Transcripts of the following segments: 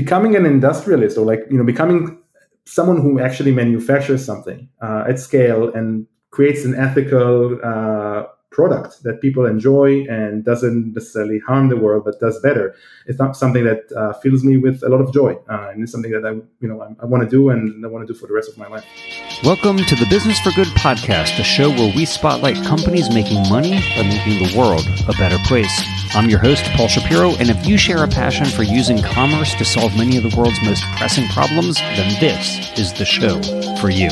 becoming an industrialist or like you know becoming someone who actually manufactures something uh, at scale and creates an ethical uh, product that people enjoy and doesn't necessarily harm the world but does better. It's not something that uh, fills me with a lot of joy. Uh, and it's something that i you know i, I want to do and i want to do for the rest of my life. Welcome to the business for good podcast a show where we spotlight companies making money by making the world a better place. I'm your host paul shapiro and if you share a passion for using commerce to solve many of the world's most pressing problems then this is the show for you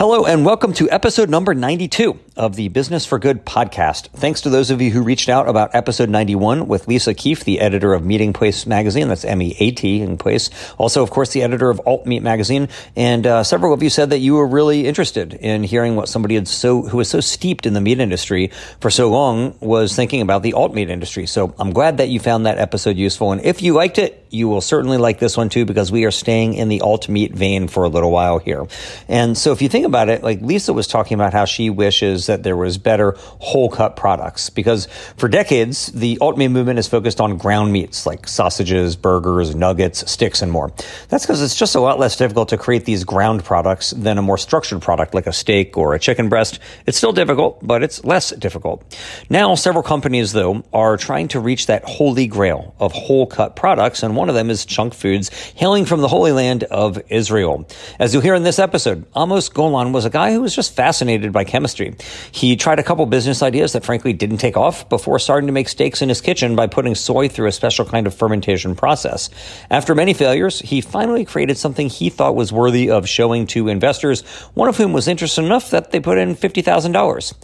Hello, and welcome to episode number 92 of the Business for Good podcast. Thanks to those of you who reached out about episode 91 with Lisa Keefe, the editor of Meatingplace magazine. That's M E A T in place. Also, of course, the editor of Alt Meat magazine. And uh, several of you said that you were really interested in hearing what somebody had so who was so steeped in the meat industry for so long was thinking about the alt meat industry. So I'm glad that you found that episode useful. And if you liked it, you will certainly like this one too because we are staying in the alt meat vein for a little while here. And so if you think about it, like Lisa was talking about how she wishes that there was better whole cut products because for decades, the alt meat movement is focused on ground meats like sausages, burgers, nuggets, sticks, and more. That's because it's just a lot less difficult to create these ground products than a more structured product like a steak or a chicken breast. It's still difficult, but it's less difficult. Now, several companies, though, are trying to reach that holy grail of whole cut products, and one of them is Chunk Foods, hailing from the Holy Land of Israel. As you'll hear in this episode, Amos Golan was a guy who was just fascinated by chemistry. He tried a couple business ideas that frankly didn't take off before starting to make steaks in his kitchen by putting soy through a special kind of fermentation process. After many failures, he finally created something he thought was worthy of showing to investors, one of whom was interested enough that they put in $50,000.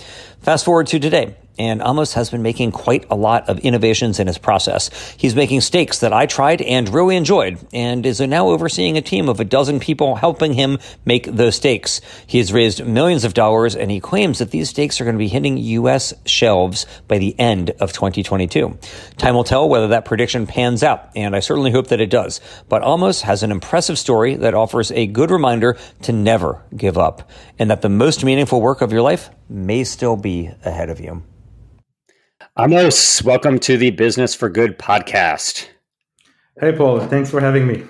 Fast forward to today and Amos has been making quite a lot of innovations in his process. He's making steaks that I tried and really enjoyed, and is now overseeing a team of a dozen people helping him make those steaks. He has raised millions of dollars, and he claims that these steaks are going to be hitting U.S. shelves by the end of 2022. Time will tell whether that prediction pans out, and I certainly hope that it does. But Amos has an impressive story that offers a good reminder to never give up, and that the most meaningful work of your life may still be ahead of you. Amos, welcome to the Business for Good podcast. Hey, Paul. Thanks for having me.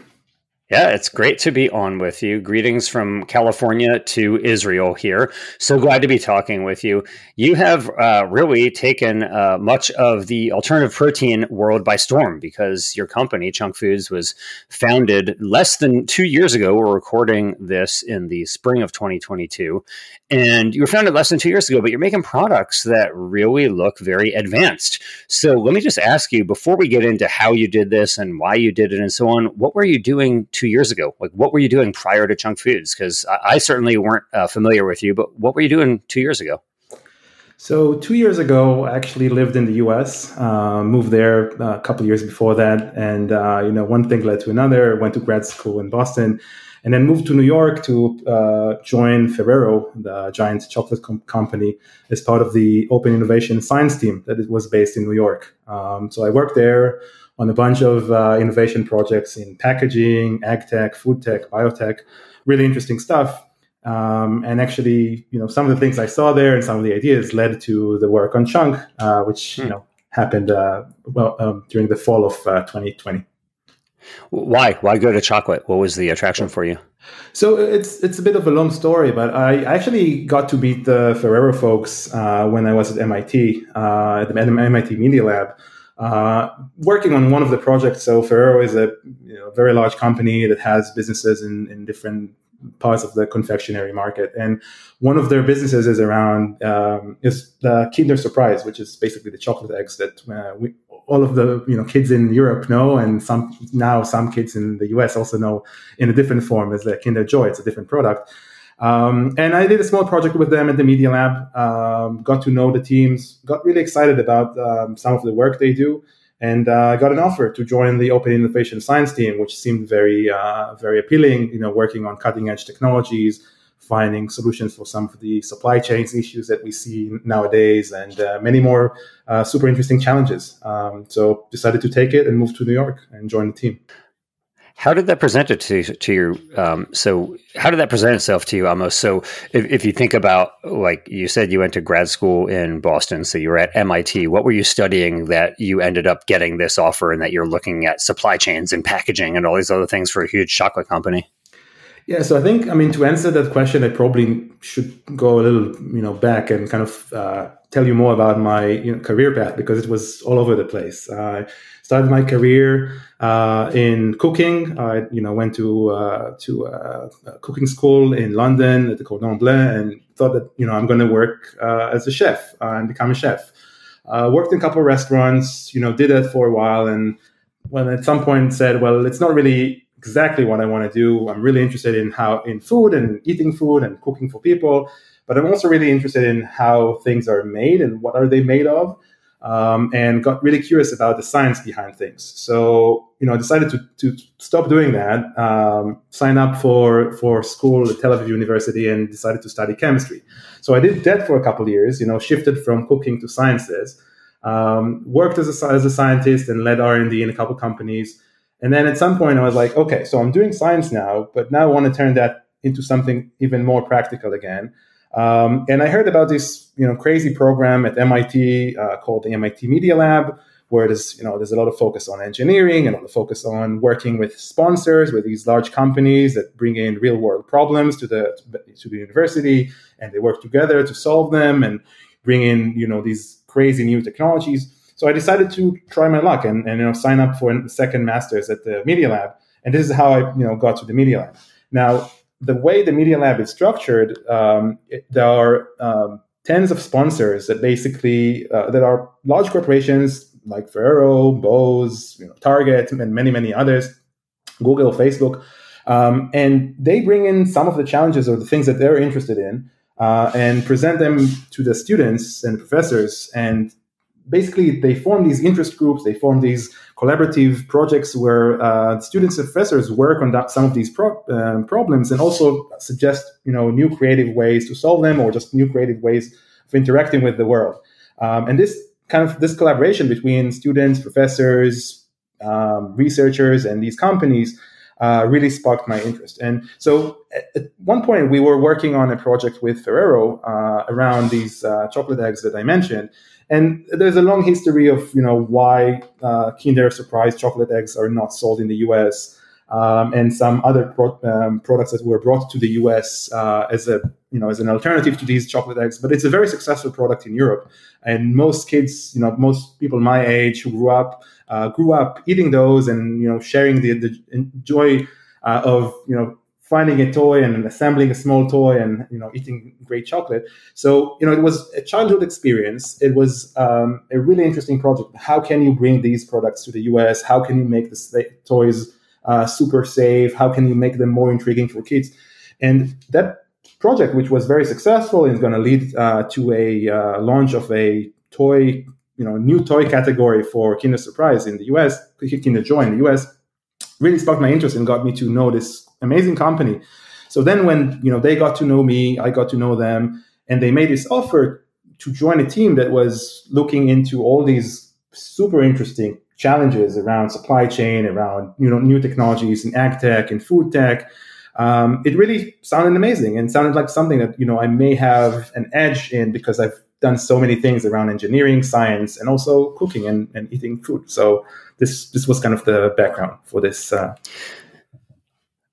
Yeah, it's great to be on with you. Greetings from California to Israel here. So glad to be talking with you. You have uh, really taken uh, much of the alternative protein world by storm because your company, Chunk Foods, was founded less than two years ago. We're recording this in the spring of 2022. And you were founded less than two years ago, but you're making products that really look very advanced. So let me just ask you before we get into how you did this and why you did it and so on, what were you doing two years ago? Like, what were you doing prior to Chunk Foods? Because I, I, certainly weren't uh, familiar with you, but what were you doing two years ago? So two years ago, I actually lived in the U.S. Uh, moved there uh, a couple years before that, and uh, you know, one thing led to another. Went to grad school in Boston, and then moved to New York to uh, join Ferrero, the giant chocolate com- company, as part of the Open Innovation Science team that was based in New York. Um, so I worked there on a bunch of uh, innovation projects in packaging, ag tech, food tech, biotech, really interesting stuff. Um, and actually, you know, some of the things I saw there and some of the ideas led to the work on Chunk, uh, which hmm. you know happened uh, well um, during the fall of 2020. Uh, Why? Why go to chocolate? What was the attraction for you? So it's it's a bit of a long story, but I actually got to meet the Ferrero folks uh, when I was at MIT uh, at the MIT Media Lab uh, working on one of the projects. So Ferrero is a you know, very large company that has businesses in, in different parts of the confectionery market, and one of their businesses is around um, is the Kinder Surprise, which is basically the chocolate eggs that uh, we, all of the you know kids in Europe know, and some now some kids in the US also know in a different form as the Kinder Joy. It's a different product. Um, and I did a small project with them at the Media Lab, um, got to know the teams, got really excited about um, some of the work they do, and uh, got an offer to join the Open Innovation Science team, which seemed very, uh, very appealing. You know, working on cutting edge technologies, finding solutions for some of the supply chains issues that we see nowadays, and uh, many more uh, super interesting challenges. Um, so decided to take it and move to New York and join the team. How did that present it to to you? Um, so, how did that present itself to you? Almost so, if, if you think about like you said, you went to grad school in Boston, so you were at MIT. What were you studying that you ended up getting this offer, and that you're looking at supply chains and packaging and all these other things for a huge chocolate company? Yeah, so I think I mean to answer that question, I probably should go a little you know back and kind of uh, tell you more about my you know, career path because it was all over the place. I started my career uh, in cooking. I you know went to uh, to uh, cooking school in London at the Cordon Bleu and thought that you know I'm going to work uh, as a chef and become a chef. worked in a couple of restaurants, you know, did that for a while, and when at some point said, well, it's not really exactly what I want to do. I'm really interested in how in food and eating food and cooking for people, but I'm also really interested in how things are made and what are they made of. Um, and got really curious about the science behind things. So, you know, I decided to, to stop doing that, um, sign up for, for school at Tel Aviv University and decided to study chemistry. So I did that for a couple years, you know, shifted from cooking to sciences, um, worked as a, as a scientist and led R&D in a couple companies. And then at some point, I was like, okay, so I'm doing science now, but now I want to turn that into something even more practical again. Um, and I heard about this, you know, crazy program at MIT uh, called the MIT Media Lab, where there's, you know, there's a lot of focus on engineering and a lot of focus on working with sponsors, with these large companies that bring in real world problems to the to the university, and they work together to solve them and bring in, you know, these crazy new technologies. So I decided to try my luck and, and you know sign up for a second master's at the Media Lab. And this is how I you know got to the Media Lab. Now the way the Media Lab is structured, um, it, there are um, tens of sponsors that basically uh, that are large corporations like Ferrero, Bose, you know, Target, and many many others, Google, Facebook, um, and they bring in some of the challenges or the things that they're interested in. Uh, and present them to the students and professors and basically they form these interest groups they form these collaborative projects where uh, students and professors work on that, some of these pro- um, problems and also suggest you know new creative ways to solve them or just new creative ways of interacting with the world. Um, and this kind of this collaboration between students professors um, researchers and these companies uh, really sparked my interest. And so at, one point, we were working on a project with Ferrero uh, around these uh, chocolate eggs that I mentioned. And there's a long history of you know why uh, Kinder Surprise chocolate eggs are not sold in the U.S. Um, and some other pro- um, products that were brought to the U.S. Uh, as a you know as an alternative to these chocolate eggs. But it's a very successful product in Europe, and most kids, you know, most people my age who grew up uh, grew up eating those and you know sharing the, the joy uh, of you know finding a toy and assembling a small toy and you know eating great chocolate. So you know it was a childhood experience. It was um, a really interesting project. How can you bring these products to the us how can you make the toys uh, super safe? How can you make them more intriguing for kids? And that project which was very successful is going to lead uh, to a uh, launch of a toy you know new toy category for kinder surprise in the us kinder joy in the us really sparked my interest and got me to know this amazing company. So then when you know they got to know me, I got to know them, and they made this offer to join a team that was looking into all these super interesting challenges around supply chain, around you know new technologies in ag tech and food tech. Um, it really sounded amazing and sounded like something that you know I may have an edge in because I've done so many things around engineering, science, and also cooking and, and eating food. So this this was kind of the background for this. Uh,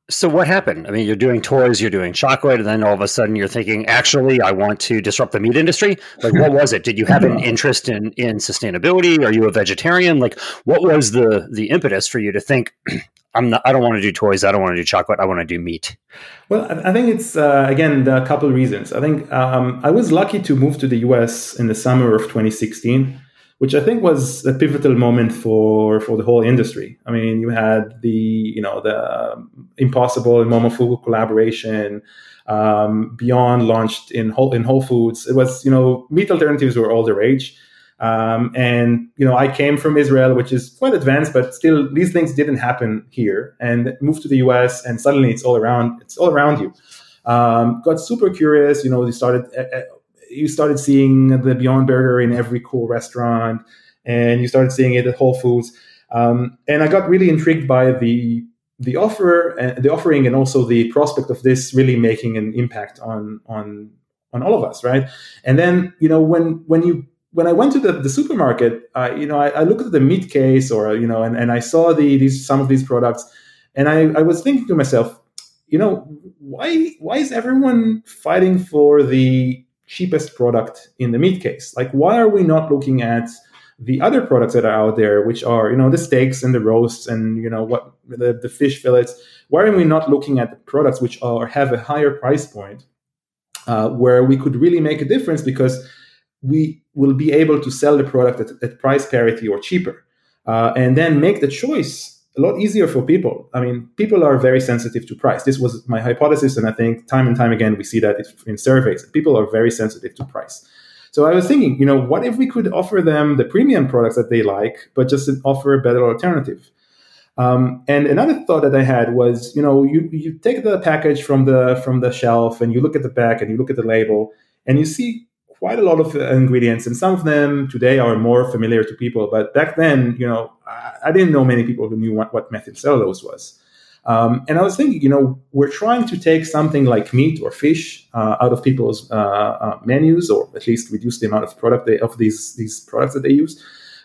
so what happened? I mean, you're doing toys, you're doing chocolate, and then all of a sudden you're thinking, actually, I want to disrupt the meat industry. Like, what was it? Did you have an interest in in sustainability? Are you a vegetarian? Like, what was the the impetus for you to think, I'm not, I don't want to do toys, I don't want to do chocolate, I want to do meat? Well, I think it's uh, again a couple of reasons. I think um, I was lucky to move to the U.S. in the summer of 2016 which I think was a pivotal moment for for the whole industry. I mean, you had the you know the um, Impossible and Momofuku collaboration. Um, Beyond launched in Whole in Whole Foods. It was you know meat alternatives were all the rage. Um, and you know, I came from Israel, which is quite advanced, but still, these things didn't happen here. And moved to the U.S., and suddenly it's all around. It's all around you. Um, got super curious. You know, they started uh, uh you started seeing the Beyond Burger in every cool restaurant, and you started seeing it at Whole Foods. Um, and I got really intrigued by the the offer and the offering and also the prospect of this really making an impact on on on all of us right and then you know when when you when I went to the, the supermarket, uh, you know, I, I, looked at the meat case or, you know, and, and I saw the, these, some of these products and I, I was thinking to myself, you know, why, why is everyone fighting for the cheapest product in the meat case? Like, why are we not looking at the other products that are out there, which are, you know, the steaks and the roasts and, you know, what the, the fish fillets? Why are we not looking at the products which are, have a higher price point uh, where we could really make a difference because we will be able to sell the product at, at price parity or cheaper, uh, and then make the choice a lot easier for people. I mean, people are very sensitive to price. This was my hypothesis, and I think time and time again we see that in surveys. People are very sensitive to price. So I was thinking, you know, what if we could offer them the premium products that they like, but just offer a better alternative? Um, and another thought that I had was, you know, you, you take the package from the from the shelf and you look at the back and you look at the label and you see quite a lot of uh, ingredients, and some of them today are more familiar to people. But back then, you know, I, I didn't know many people who knew what, what was. Um, and I was thinking, you know, we're trying to take something like meat or fish uh, out of people's uh, uh, menus, or at least reduce the amount of product they, of these these products that they use.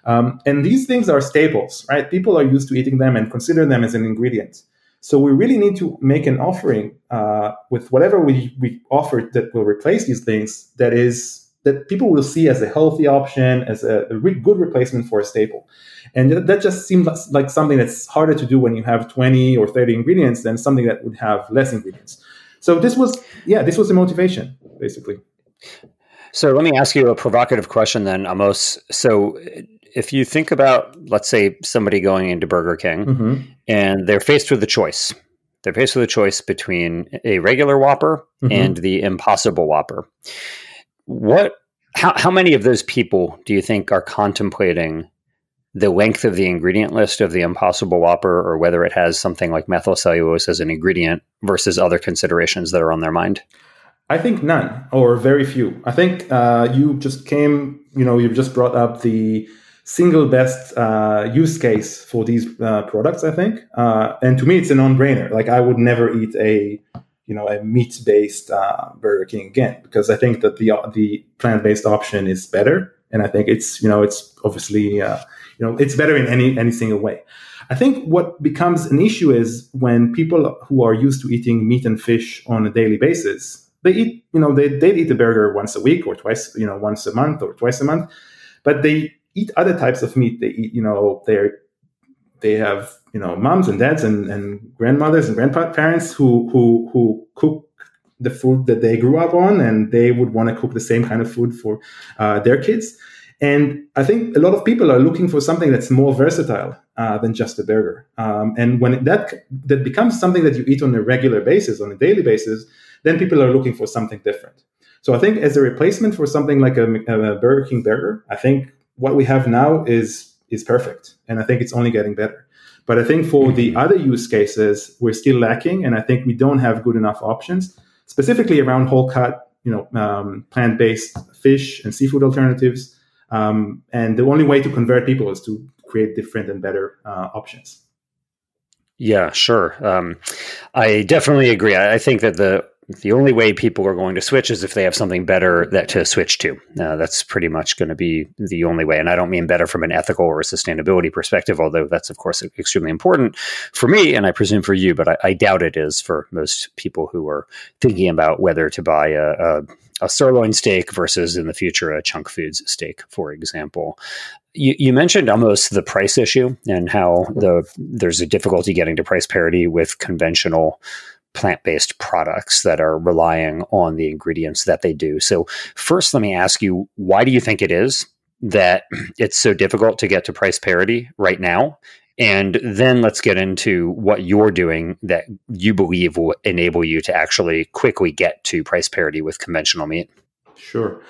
Um, and these things are staples, right? People are used to eating them and consider them as an ingredient. So we really need to make an offering uh, with whatever we, we offer that will replace these things that is that people will see as a healthy option, as a, a re- good replacement for a staple. And th- that just seems like something that's harder to do when you have 20 or 30 ingredients than something that would have less ingredients. So this was, yeah, this was the motivation, basically. So let me ask you a provocative question then, Amos. So if you think about, let's say, somebody going into Burger King mm-hmm. and they're faced with a choice. They're faced with a choice between a regular Whopper mm-hmm. and the Impossible Whopper what how, how many of those people do you think are contemplating the length of the ingredient list of the impossible whopper or whether it has something like methyl cellulose as an ingredient versus other considerations that are on their mind? I think none or very few. I think uh, you just came you know you've just brought up the single best uh, use case for these uh, products i think. Uh, and to me it's a non-brainer. Like i would never eat a you know a meat based uh, Burger King again because I think that the the plant based option is better, and I think it's you know it's obviously uh, you know it's better in any any single way. I think what becomes an issue is when people who are used to eating meat and fish on a daily basis, they eat you know they they eat a burger once a week or twice you know once a month or twice a month, but they eat other types of meat. They eat you know they're they have you know moms and dads and, and grandmothers and grandparents who who who cook the food that they grew up on and they would want to cook the same kind of food for uh, their kids. And i think a lot of people are looking for something that's more versatile uh, than just a burger. Um, and when that that becomes something that you eat on a regular basis on a daily basis then people are looking for something different. So i think as a replacement for something like a, a burger king burger i think what we have now is is perfect. And I think it's only getting better. But I think for the other use cases, we're still lacking. And I think we don't have good enough options, specifically around whole cut, you know, um, plant based fish and seafood alternatives. Um, and the only way to convert people is to create different and better uh, options. Yeah, sure. Um, I definitely agree. I think that the the only way people are going to switch is if they have something better that to switch to. Uh, that's pretty much going to be the only way. And I don't mean better from an ethical or a sustainability perspective, although that's of course extremely important for me and I presume for you. But I, I doubt it is for most people who are thinking about whether to buy a, a a sirloin steak versus in the future a chunk foods steak, for example. You, you, mentioned almost the price issue and how the there's a difficulty getting to price parity with conventional plant based products that are relying on the ingredients that they do. So, first, let me ask you why do you think it is that it's so difficult to get to price parity right now? And then let's get into what you're doing that you believe will enable you to actually quickly get to price parity with conventional meat. Sure.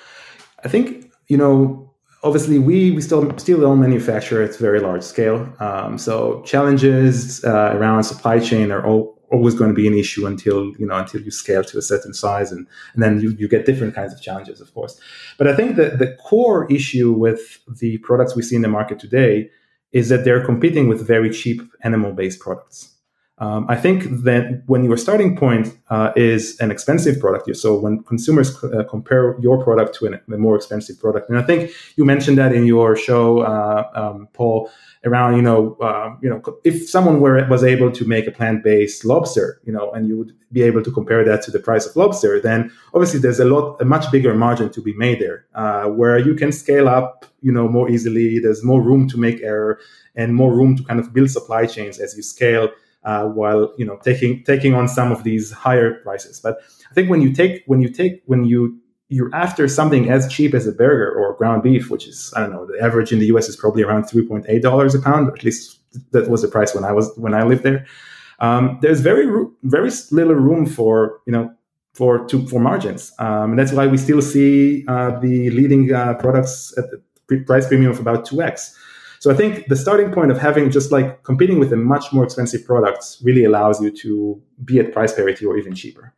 I think, you know, obviously we, we still still don't manufacture at very large scale. Um, so challenges uh, around supply chain are all, always going to be an issue until you know until you scale to a certain size and, and then you, you get different kinds of challenges of course. But i think that the core issue with the products we see in the market today is that they're competing with very cheap animal based products Um, I think that when your starting point uh, is an expensive product, so when consumers uh, compare your product to an, a more expensive product, and I think you mentioned that in your show, uh, um, Paul, around you know uh, you know if someone were was able to make a plant based lobster, you know, and you would be able to compare that to the price of lobster, then obviously there's a lot a much bigger margin to be made there, uh, where you can scale up, you know, more easily. There's more room to make error and more room to kind of build supply chains as you scale uh, while you know taking taking on some of these higher prices. But I think when you take when you take when you you're after something as cheap as a burger or ground beef, which is I don't know the average in the U.S. is probably around three point eight dollars a pound, or at least that was the price when I was when I lived there. Um, there's very very little room for you know for to, for margins, um, and that's why we still see uh, the leading uh, products at the price premium of about two x. So I think the starting point of having just like competing with a much more expensive products really allows you to be at price parity or even cheaper.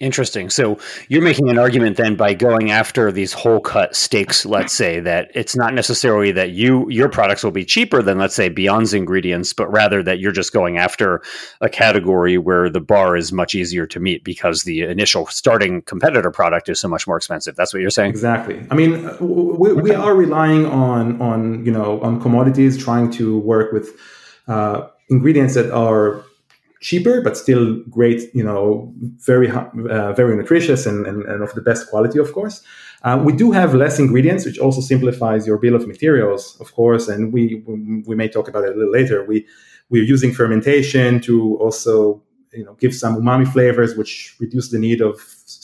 Interesting. So you're making an argument then by going after these whole cut steaks, let's say, that it's not necessarily that you your products will be cheaper than let's say Beyond's ingredients, but rather that you're just going after a category where the bar is much easier to meet because the initial starting competitor product is so much more expensive. That's what you're saying? Exactly. I mean, we, we are relying on on you know on commodities trying to work with uh, ingredients that are cheaper but still great you know very uh, very nutritious and, and, and, of the best quality of course. Uh, we do have less ingredients which also simplifies your bill of materials of course and we we may talk about it a little later. We we're using fermentation to also you know give some umami flavors which reduce the need of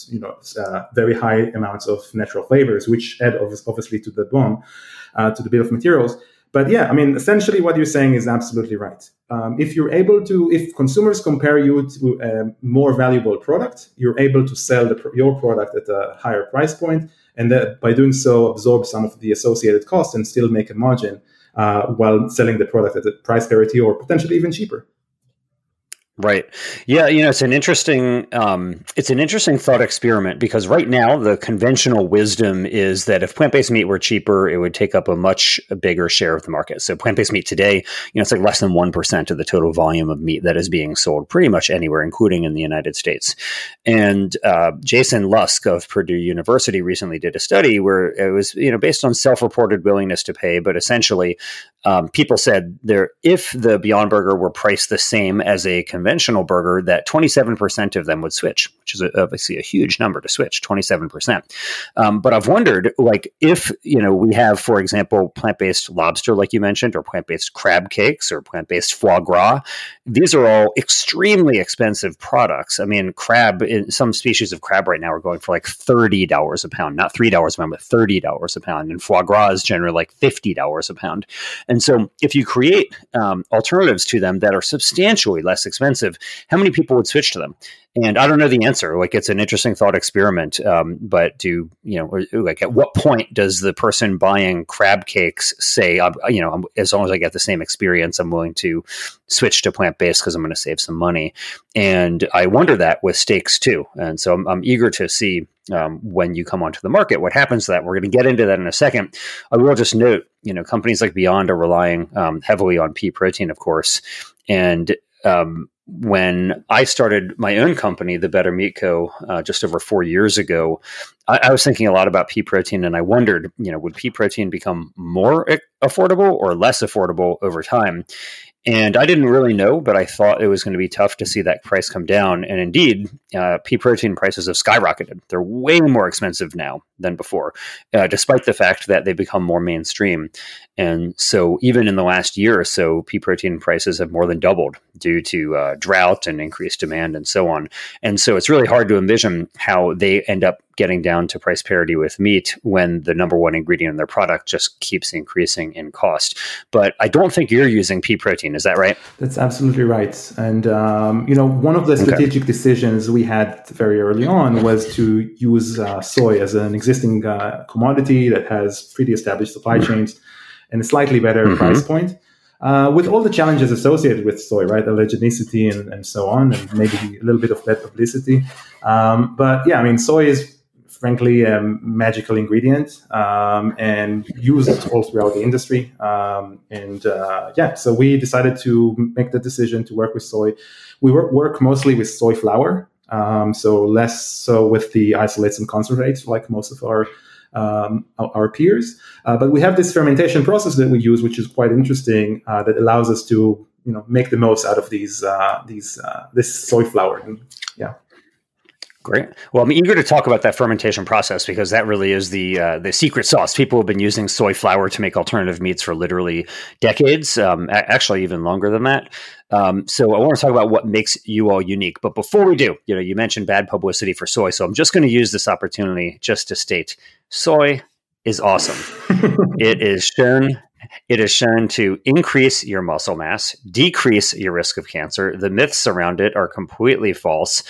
you know uh, very high amounts of natural flavors which add obviously to the BOM uh, to the bill of materials but yeah, I mean, essentially what you're saying is absolutely right. Um, if you're able to, if consumers compare you to a more valuable product, you're able to sell the, your product at a higher price point, and that by doing so, absorb some of the associated costs and still make a margin uh, while selling the product at a price parity or potentially even cheaper. Right. Yeah. You know, it's an interesting, um, it's an interesting thought experiment because right now the conventional wisdom is that if plant-based meat were cheaper, it would take up a much bigger share of the market. So plant-based meat today, you know, it's like less than 1% of the total volume of meat that is being sold pretty much anywhere, including in the United States. And uh, Jayson Lusk of Purdue University recently did a study where it was, you know, based on self-reported willingness to pay, but essentially um, people said there, if the Beyond Burger were priced the same as a conventional conventional burger that 27% of them would switch, which is obviously a huge number to switch, 27%. Um, but I've wondered, like, if, you know, we have, for example, plant based lobster, like you mentioned, or plant based crab cakes or plant based foie gras, these are all extremely expensive products. I mean, crab, some species of crab right now are going for like $30 a pound, not $3 a pound, but $30 a pound. And foie gras is generally like $50 a pound. And so if you create um, alternatives to them that are substantially less expensive, expensive, how many people would switch to them? And I don't know the answer. Like it's an interesting thought experiment. Um, but do you know, like at what point does the person buying crab cakes say, you know, as long as I get the same experience, I'm willing to switch to plant based because I'm going to save some money. And I wonder that with steaks too. And so I'm, I'm eager to see um, when you come onto the market. What happens to that? We're going to get into that in a second. I will just note, you know, companies like Beyond are relying um, heavily on pea protein, of course, and um, when I started my own company, the Better Meat Co., uh, just over four years ago, I, I, was thinking a lot about pea protein, and I wondered, you know, would pea protein become more affordable or less affordable over time? And I didn't really know, but I thought it was going to be tough to see that price come down. And indeed, uh, pea protein prices have skyrocketed. They're way more expensive now than before, uh, despite the fact that they've become more mainstream. And so, even in the last year or so, pea protein prices have more than doubled due to uh, drought and increased demand and so on. And so, it's really hard to envision how they end up getting down to price parity with meat when the number one ingredient in their product just keeps increasing in cost. But I don't think you're using pea protein. Is that right? That's absolutely right. And, um, you know, one of the strategic okay. decisions we had very early on was to use uh, soy as an existing uh, commodity that has pretty established supply mm-hmm. chains and a slightly better mm-hmm. price point. Uh, with all the challenges associated with soy, right? Allergenicity and, and so on, and maybe a little bit of bad publicity. Um, but yeah, I mean, soy is frankly a magical ingredient um, and used all throughout the industry. Um, and uh, yeah, so we decided to make the decision to work with soy. We work, work mostly with soy flour, um, so less so with the isolates and concentrates like most of our um, our peers. Uh, but we have this fermentation process that we use, which is quite interesting, uh, that allows us to you know make the most out of these uh, these uh, this soy flour. And, yeah. Great. Well, I'm eager to talk about that fermentation process because that really is the uh, the secret sauce. People have been using soy flour to make alternative meats for literally decades, um, actually even longer than that. Um, so I want to talk about what makes you all unique. But before we do, you know, you mentioned bad publicity for soy, so I'm just going to use this opportunity just to state soy is awesome. it is shown it is shown to increase your muscle mass, decrease your risk of cancer. The myths around it are completely false.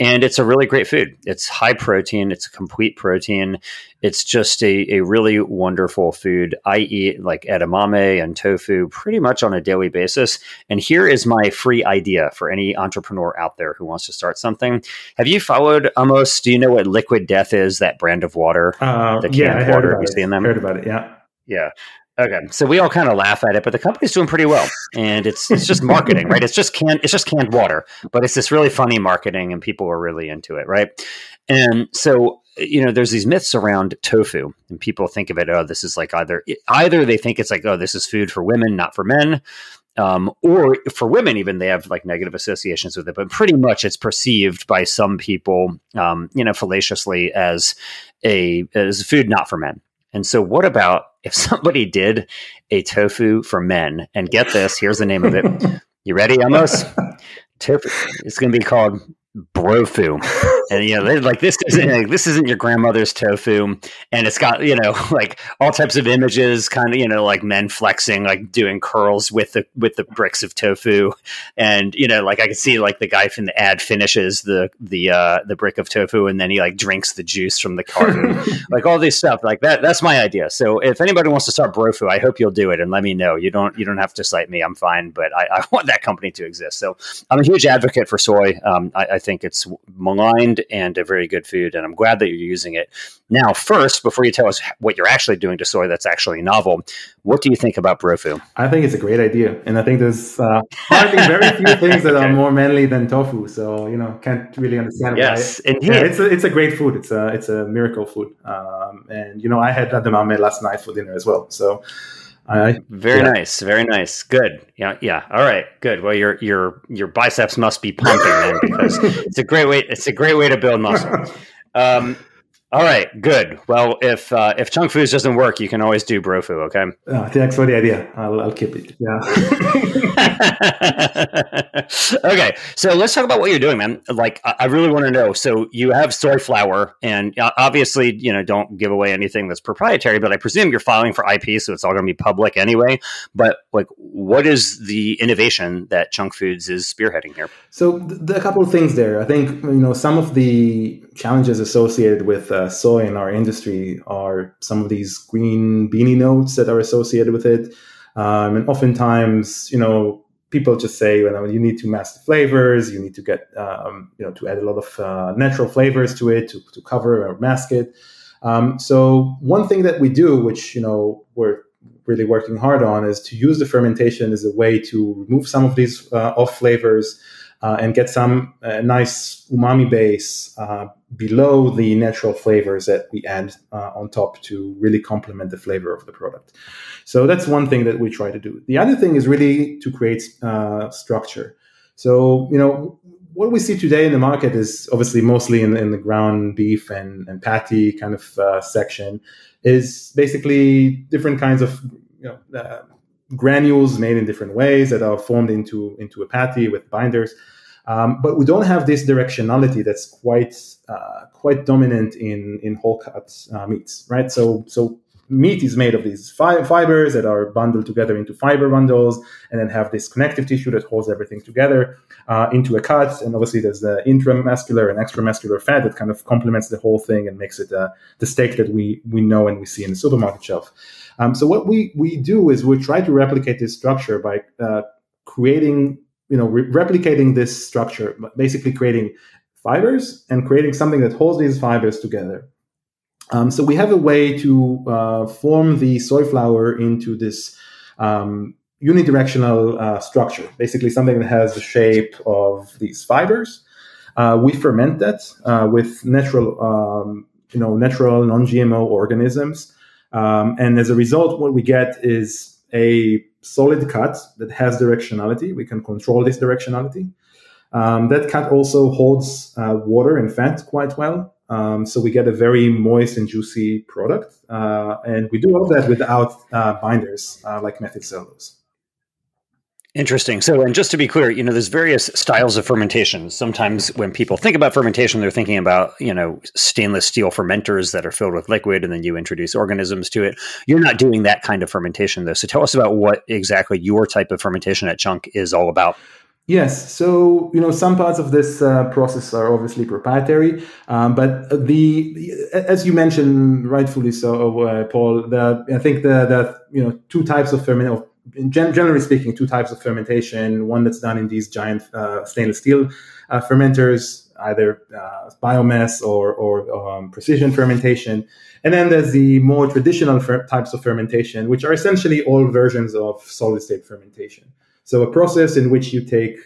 And it's a really great food. It's high protein, it's a complete protein. It's just a, a really wonderful food. I eat like edamame and tofu pretty much on a daily basis. And here is my free idea for any entrepreneur out there who wants to start something. Have you followed Amos? Do you know what Liquid Death is? That brand of water? Uh, the canned yeah, water. Have you seen them? Heard about it, yeah. Yeah. Okay, so we all kind of laugh at it, but the company's doing pretty well, and it's it's just marketing, right? It's just canned it's just canned water, but it's this really funny marketing, and people are really into it, right? And so you know, there's these myths around tofu, and people think of it, oh, this is like either either they think it's like, oh, this is food for women, not for men, um, or for women, even they have like negative associations with it. But pretty much, it's perceived by some people, um, you know, fallaciously as a as food not for men. And so, what about if somebody did a tofu for men? And get this, here's the name of it. You ready, Amos? tofu. It's going to be called brofu and you know like this isn't like, this isn't your grandmother's tofu and it's got you know like all types of images kind of you know like men flexing like doing curls with the with the bricks of tofu. And you know like i can see like the guy from the ad finishes the the uh the brick of tofu and then he like drinks the juice from the carton. Like all this stuff like that that's my idea. So if anybody wants to start brofu i hope you'll do it and let me know. You don't you don't have to cite me. I'm fine but i, I want that company to exist. So i'm a huge advocate for soy. Um, I, I think it's maligned and a very good food. And I'm glad that you're using it. Now, first, before you tell us what you're actually doing to soy that's actually novel, what do you think about brofu? I think it's a great idea. And I think there's uh, very few things that okay. are more manly than tofu. So, you know, can't really understand yes, why. It, yeah, it's a, it's a great food. It's a, it's a miracle food. Um, and, you know, I had that edamame last night for dinner as well. So, I, very yeah. nice, very nice. Good. Yeah, yeah. All right, good. Well, your your your biceps must be pumping then because it's a great way. It's a great way to build muscle. Um, all right, good. Well, if uh, if chunk foods doesn't work, you can always do brofu. Okay. Uh, thanks for the idea. I'll, I'll keep it. Yeah. okay, so let's talk about what you're doing, man. Like, I really want to know. So you have soy flour, and uh, obviously, you know, don't give away anything that's proprietary. But I presume you're filing for IP, so it's all going to be public anyway. But like, what is the innovation that Chunk Foods is spearheading here? So, the, a couple of things there. I think you know some of the challenges associated with uh, soy in our industry are some of these green beanie notes that are associated with it. Um, and oftentimes, you know, people just say, well, you need to mask the flavors, you need to get, um, you know, to add a lot of uh, natural flavors to it to, to cover or mask it. Um, so one thing that we do, which, you know, we're really working hard on is to use the fermentation as a way to remove some of these uh, off flavors uh, and get some uh, nice umami base uh, below the natural flavors that we add uh, on top to really complement the flavor of the product. So that's one thing that we try to do. The other thing is really to create uh, structure. So, you know, what we see today in the market is obviously mostly in, in the ground beef and, and patty kind of uh, section is basically different kinds of you know, granules made in different ways that are formed into into a patty with binders. Um, but we don't have this directionality that's quite uh, quite dominant in in whole cut uh, meats, right? So so meat is made of these fi- fibers that are bundled together into fiber bundles, and then have this connective tissue that holds everything together uh, into a cut. And obviously, there's the intramuscular and extramuscular fat that kind of complements the whole thing and makes it uh, the steak that we we know and we see in the supermarket shelf. Um, so what we we do is we try to replicate this structure by uh, creating you know re- replicating this structure basically creating fibers and creating something that holds these fibers together Um, so we have a way to uh, form the soy flour into this um, unidirectional uh, structure, basically something that has the shape of these fibers. Uh, we ferment that uh, with natural, um, you know, natural non-GMO organisms, um, and as a result, what we get is a solid cut that has directionality. We can control this directionality. Um, that cut also holds uh, water and fat quite well. Um, so we get a very moist and juicy product. Uh, and we do all that without uh, binders uh, like methyl cellulose. Interesting. So, and just to be clear, you know, there's various styles of fermentation. Sometimes when people think about fermentation, they're thinking about, you know, stainless steel fermenters that are filled with liquid and then you introduce organisms to it. You're not doing that kind of fermentation, though. So, tell us about what exactly your type of fermentation at Chunk is all about. Yes. So, you know, some parts of this uh, process are obviously proprietary, um, but the, as you mentioned, rightfully so, uh, Paul, the, I think the, the, you know, two types of fermentation, generally speaking, two types of fermentation, one that's done in these giant uh, stainless steel uh, fermenters, either uh, biomass or, or um, precision fermentation. And then there's the more traditional fer- types of fermentation, which are essentially all versions of solid state fermentation. So a process in which you take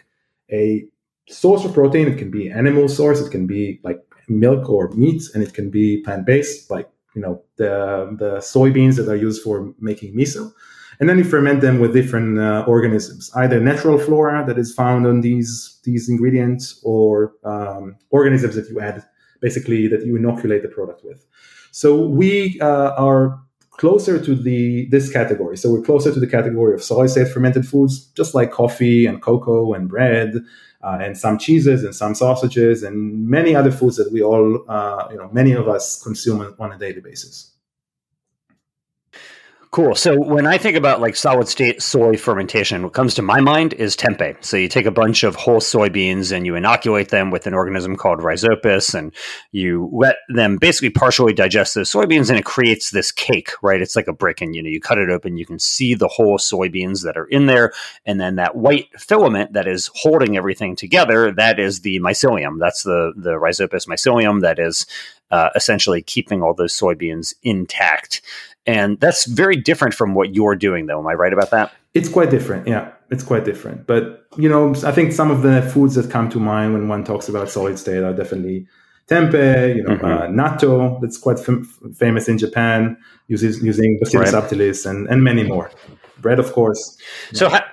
a source of protein, it can be animal source, it can be like milk or meat, and it can be plant-based, like you know the the soybeans that are used for making miso. And then you ferment them with different uh, organisms, either natural flora that is found on these these ingredients, or um, organisms that you add, basically that you inoculate the product with. So we uh, are closer to the this category. So we're closer to the category of solid state fermented foods, just like coffee and cocoa and bread, uh, and some cheeses and some sausages and many other foods that we all, uh, you know, many of us consume on a daily basis. Cool. So when I think about like solid state soy fermentation, what comes to my mind is tempeh. So you take a bunch of whole soybeans and you inoculate them with an organism called rhizopus and you let them basically partially digest those soybeans and it creates this cake, right? It's like a brick and you know, you cut it open, you can see the whole soybeans that are in there. And then that white filament that is holding everything together, that is the mycelium. That's the, the rhizopus mycelium that is uh, essentially keeping all those soybeans intact. And that's very different from what you're doing, though. Am I right about that? It's quite different. Yeah, it's quite different. But, you know, I think some of the foods that come to mind when one talks about solid state are definitely tempeh, you know, mm-hmm. uh, natto, that's quite fam- famous in Japan, uses, using Bacillus right. subtilis, and, and many more. Bread, of course. So, yeah.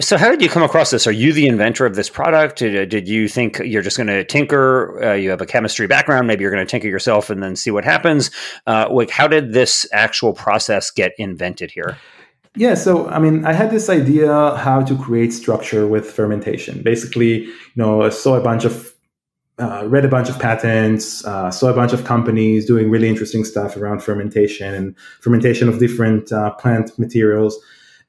So, how did you come across this? Are you the inventor of this product? Did, did you think you're just going to tinker? Uh, you have a chemistry background. Maybe you're going to tinker yourself and then see what happens. Uh, like, how did this actual process get invented here? Yeah, so I mean, I had this idea how to create structure with fermentation. Basically, you know, I saw a bunch of, uh, read a bunch of patents, uh, saw a bunch of companies doing really interesting stuff around fermentation and fermentation of different uh, plant materials.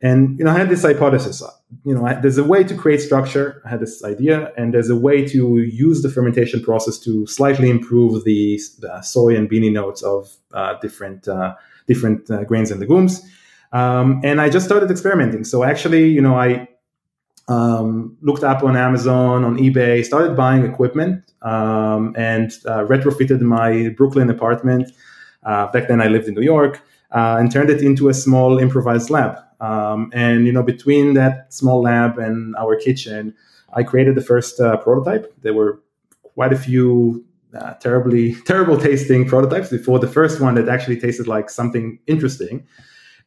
And you know, I had this hypothesis. You know, I, there's a way to create structure. I had this idea, and there's a way to use the fermentation process to slightly improve the, the soy and beanie notes of uh, different uh, different uh, grains and legumes. Um, and I just started experimenting. So actually, you know, I um, looked up on Amazon, on eBay, started buying equipment, um, and uh, retrofitted my Brooklyn apartment. Uh, back then, I lived in New York. Uh, and turned it into a small improvised lab. Um, and you know, between that small lab and our kitchen, I created the first uh, prototype. There were quite a few uh, terribly terrible tasting prototypes before the first one that actually tasted like something interesting.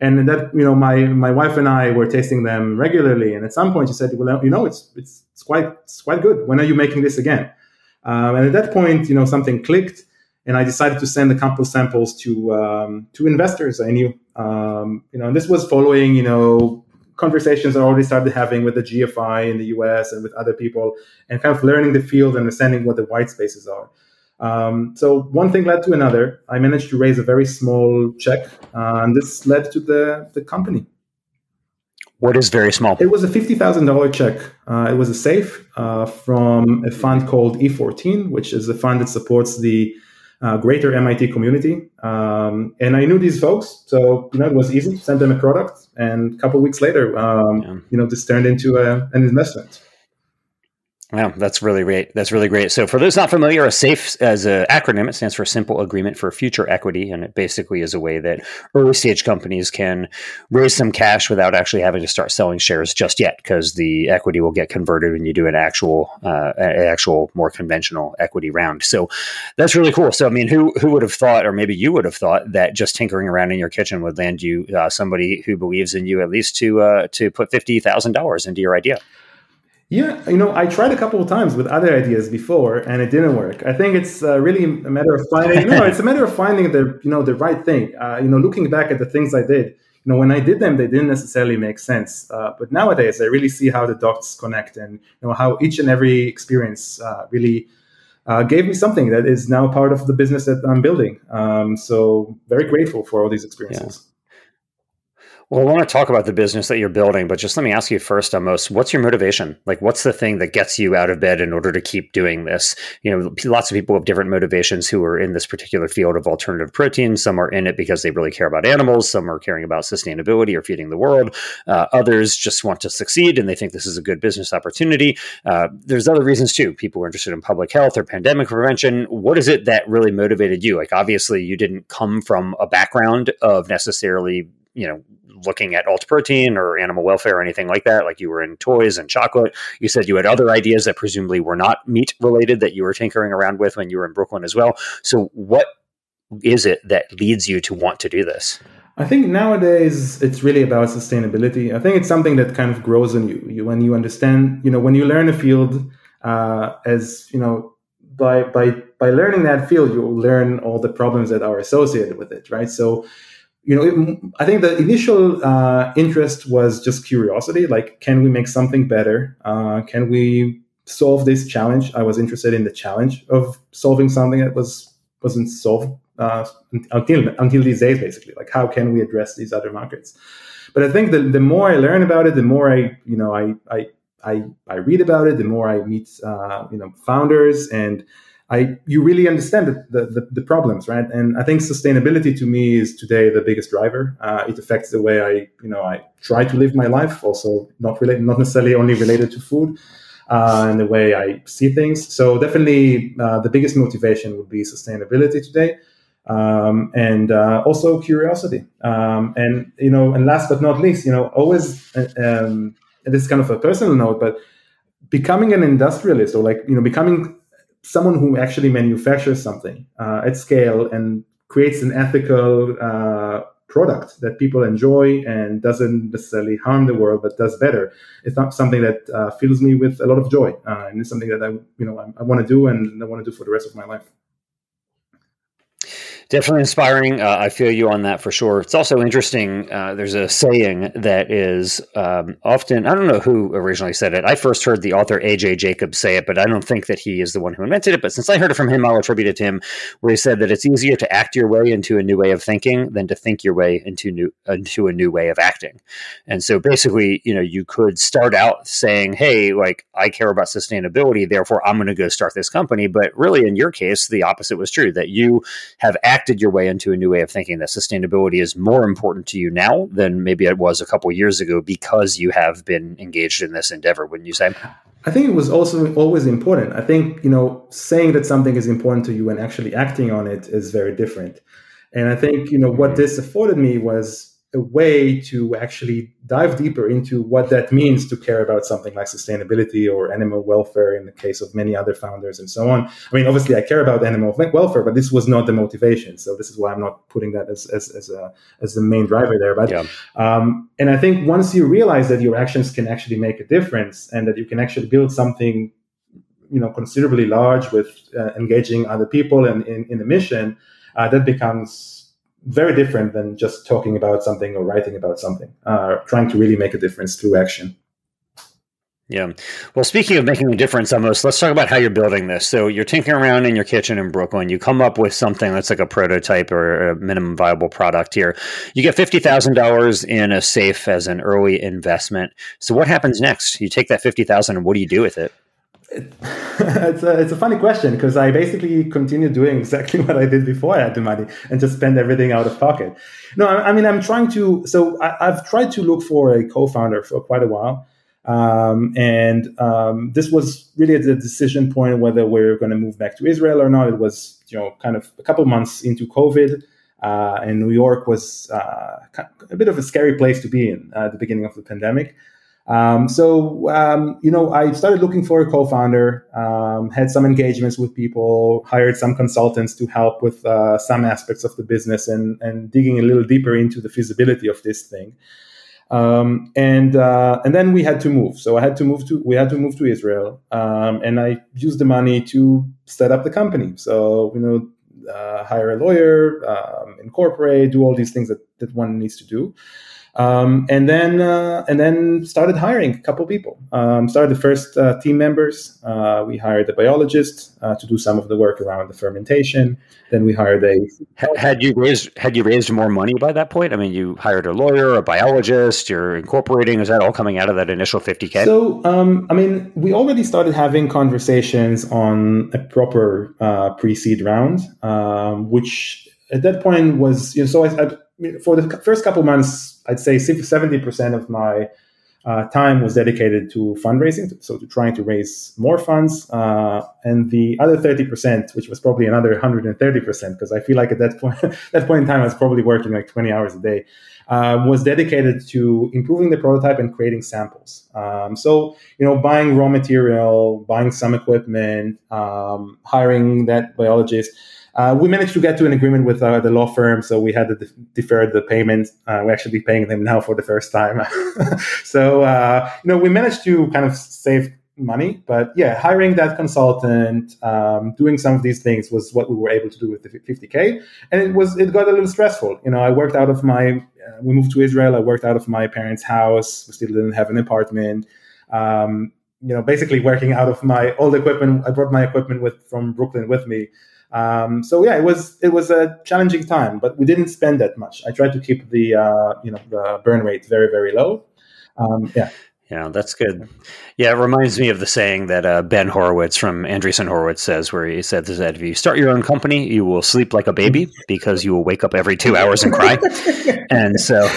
And that you know, my my wife and I were tasting them regularly. And at some point, she said, "Well, you know, it's it's it's quite it's quite good. When are you making this again?" Um, and at that point, you know, something clicked and I decided to send a couple samples to um, to investors I knew. Um, you know, and this was following you know conversations I already started having with the GFI in the US and with other people, and kind of learning the field and understanding what the white spaces are. Um, so one thing led to another. I managed to raise a very small check, uh, and this led to the the company. What is very small? It was a fifty thousand dollar check. Uh, it was a safe uh, from a fund called E14, which is a fund that supports the uh, greater MIT community. Um, and I knew these folks, so you know it was easy. Send them a product, and a couple weeks later, um, yeah. you know, this turned into a, an investment. Wow, that's really great. That's really great. So, for those not familiar, a SAFE as an acronym, it stands for Simple Agreement for Future Equity, and it basically is a way that early stage companies can raise some cash without actually having to start selling shares just yet, because the equity will get converted when you do an actual, uh, an actual more conventional equity round. So, that's really cool. So, I mean, who who would have thought, or maybe you would have thought, that just tinkering around in your kitchen would land you uh, somebody who believes in you at least to uh, to put fifty thousand dollars into your idea? Yeah, you know, I tried a couple of times with other ideas before, and it didn't work. I think it's uh, really a matter of finding. no, it's a matter of finding the you know the right thing. Uh, you know, looking back at the things I did, you know, when I did them, they didn't necessarily make sense. Uh, but nowadays, I really see how the dots connect, and you know how each and every experience uh, really uh, gave me something that is now part of the business that I'm building. Um, so very grateful for all these experiences. Yeah. Well, I want to talk about the business that you're building, but just let me ask you first, Amos, what's your motivation? Like, what's the thing that gets you out of bed in order to keep doing this? You know, lots of people have different motivations who are in this particular field of alternative protein. Some are in it because they really care about animals. Some are caring about sustainability or feeding the world. Uh, others just want to succeed and they think this is a good business opportunity. Uh, there's other reasons too. People are interested in public health or pandemic prevention. What is it that really motivated you? Like, obviously, you didn't come from a background of necessarily you know looking at alt protein or animal welfare or anything like that. Like you were in toys and chocolate. You said you had other ideas that presumably were not meat related that you were tinkering around with when you were in Brooklyn as well. So what is it that leads you to want to do this? I think nowadays it's really about sustainability. I think it's something that kind of grows in you. you when you understand, you know, when you learn a field uh, as you know, by by by learning that field, you learn all the problems that are associated with it, right? So you know, it, I think the initial uh, interest was just curiosity. Like, can we make something better? Uh, can we solve this challenge? I was interested in the challenge of solving something that was wasn't solved uh, until until these days. Basically, like how can we address these other markets? But I think the the more I learn about it, the more I you know I I I, I read about it, the more I meet uh, you know founders and I you really understand the, the, the, problems, right? And I think sustainability to me is today the biggest driver. Uh, it affects the way I, you know, I try to live my life, also not related, not necessarily only related to food, uh, and the way I see things. So definitely, uh, the biggest motivation would be sustainability today, um, and uh, also curiosity. Um, and you know, and last but not least, you know, always, uh, um, this is kind of a personal note, but becoming an industrialist or like you know becoming someone who actually manufactures something uh, at scale and creates an ethical uh, product that people enjoy and doesn't necessarily harm the world but does better. It's not something that uh, fills me with a lot of joy uh, and it's something that i you know i, I want to do and i want to do for the rest of my life definitely inspiring. Uh, I feel you on that for sure. It's also interesting. Uh, there's a saying that is um, often, I don't know who originally said it. I first heard the author A.J. Jacobs say it, but I don't think that he is the one who invented it. But since I heard it from him, I'll attribute it to him, where he said that it's easier to act your way into a new way of thinking than to think your way into new into a new way of acting. And so basically, you know, you could start out saying, "Hey, like I care about sustainability, therefore I'm going to go start this company." But really, in your case, the opposite was true. That you have acted acted your way into a new way of thinking that sustainability is more important to you now than maybe it was a couple years ago because you have been engaged in this endeavor, wouldn't you say? I think it was also always important. I think, you know, saying that something is important to you and actually acting on it is very different. And I think, you know, what mm-hmm. this afforded me was a way to actually dive deeper into what that means to care about something like sustainability or animal welfare in the case of many other founders and so on. I mean, obviously, I care about animal welfare, but this was not the motivation. So this is why I'm not putting that as as, as a as the main driver there. But yeah. um, and I think once you realize that your actions can actually make a difference and that you can actually build something, you know, considerably large with uh, engaging other people and in, in the mission, uh, that becomes very different than just talking about something or writing about something, uh, trying to really make a difference through action. Yeah. Well, speaking of making a difference, Amos, let's talk about how you're building this. So you're tinkering around in your kitchen in Brooklyn. You come up with something that's like a prototype or a minimum viable product here. You get $50,000 in a safe as an early investment. So what happens next? You take that 50000 and what do you do with it? It's a it's a funny question because I basically continue doing exactly what I did before I had the money and just spend everything out of pocket. No, I, I mean I'm trying to. So I, have tried to look for a co-founder for quite a while. Um, and um, this was really at the decision point whether we're going to move back to Israel or not. It was, you know, kind of a couple months into COVID, uh, and New York was uh, a bit of a scary place to be in uh, at the beginning of the pandemic. Um, so, um, you know, I started looking for a co-founder, um, had some engagements with people, hired some consultants to help with uh, some aspects of the business and, and digging a little deeper into the feasibility of this thing. Um, and uh, and then we had to move. So I had to move to we had to move to Israel, um, and I used the money to set up the company. So you know, uh, hire a lawyer, um, incorporate, do all these things that that one needs to do. Um, and then uh, and then started hiring a couple people. Um, started the first uh, team members. Uh, we hired a biologist uh, to do some of the work around the fermentation. Then we hired a. Had you raised Had you raised more money by that point? I mean, you hired a lawyer, a biologist. You're incorporating. Is that all coming out of that initial 50k? So, um, I mean, we already started having conversations on a proper uh, pre-seed round, um, which at that point was you know. So I, I for the first couple months, I'd say 70% of my uh, time was dedicated to fundraising, so to trying to raise more funds. Uh, and the other 30%, which was probably another 130%, because I feel like at that point, that point in time, I was probably working like 20 hours a day, uh, was dedicated to improving the prototype and creating samples. Um, so, you know, buying raw material, buying some equipment, um, hiring that biologist. Uh, we managed to get to an agreement with uh, the law firm, so we had to de- defer the payment. Uh, we're actually paying them now for the first time. so, uh, you know, we managed to kind of save money, but yeah, hiring that consultant, um, doing some of these things was what we were able to do with the 50k, and it was it got a little stressful. You know, I worked out of my. Uh, we moved to Israel. I worked out of my parents' house. We still didn't have an apartment. Um, you know, basically working out of my old equipment. I brought my equipment with from Brooklyn with me. Um, so yeah, it was it was a challenging time, but we didn't spend that much. I tried to keep the uh, you know the burn rate very very low. Um, yeah. Yeah, that's good. Yeah, it reminds me of the saying that uh, Ben Horowitz from Andreessen Horowitz says, where he said that if you start your own company, you will sleep like a baby because you will wake up every two hours and cry. and so,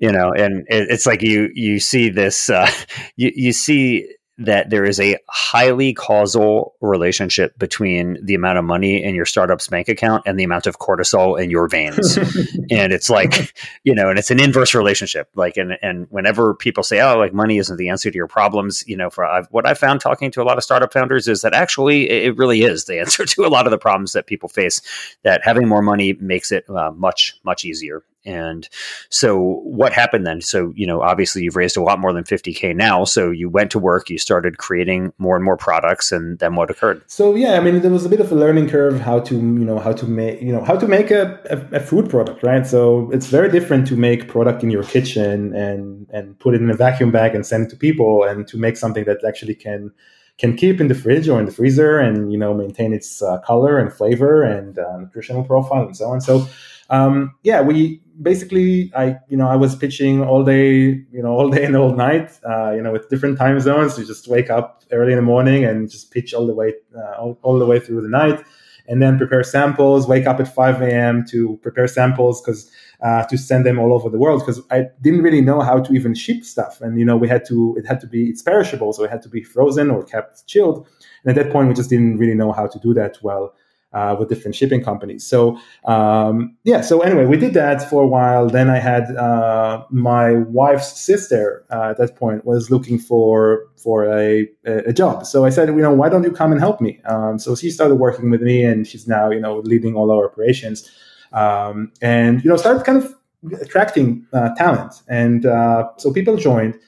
you know, and it, it's like you you see this, uh, you you see that there is a highly causal relationship between the amount of money in your startup's bank account and the amount of cortisol in your veins. and it's like, you know, and it's an inverse relationship. Like, and, and whenever people say, oh, like money isn't the answer to your problems, you know, for I've, what I found talking to a lot of startup founders is that actually it really is the answer to a lot of the problems that people face, that having more money makes it uh, much, much easier. And so what happened then? So, you know, obviously you've raised a lot more than 50K now. So you went to work, you started creating more and more products and then what occurred? So, yeah, I mean, there was a bit of a learning curve how to, you know, how to make, you know, how to make a, a, a food product, right? So it's very different to make product in your kitchen and, and put it in a vacuum bag and send it to people and to make something that actually can, can keep in the fridge or in the freezer and, you know, maintain its uh, color and flavor and uh, nutritional profile and so on. So, um, yeah, we basically I you know I was pitching all day you know all day and all night uh, you know with different time zones. You just wake up early in the morning and just pitch all the way uh, all, all, the way through the night, and then prepare samples. Wake up at five a.m. to prepare samples because uh, to send them all over the world because I didn't really know how to even ship stuff, and you know we had to it had to be it's perishable, so it had to be frozen or kept chilled. And at that point, we just didn't really know how to do that well uh, with different shipping companies. So um, yeah, so anyway, we did that for a while. Then I had uh, my wife's sister uh, at that point was looking for for a, a job. So I said, you know, why don't you come and help me? Um, so she started working with me, and she's now you know leading all our operations. Um, and you know started kind of attracting uh, talent, and uh, so people joined.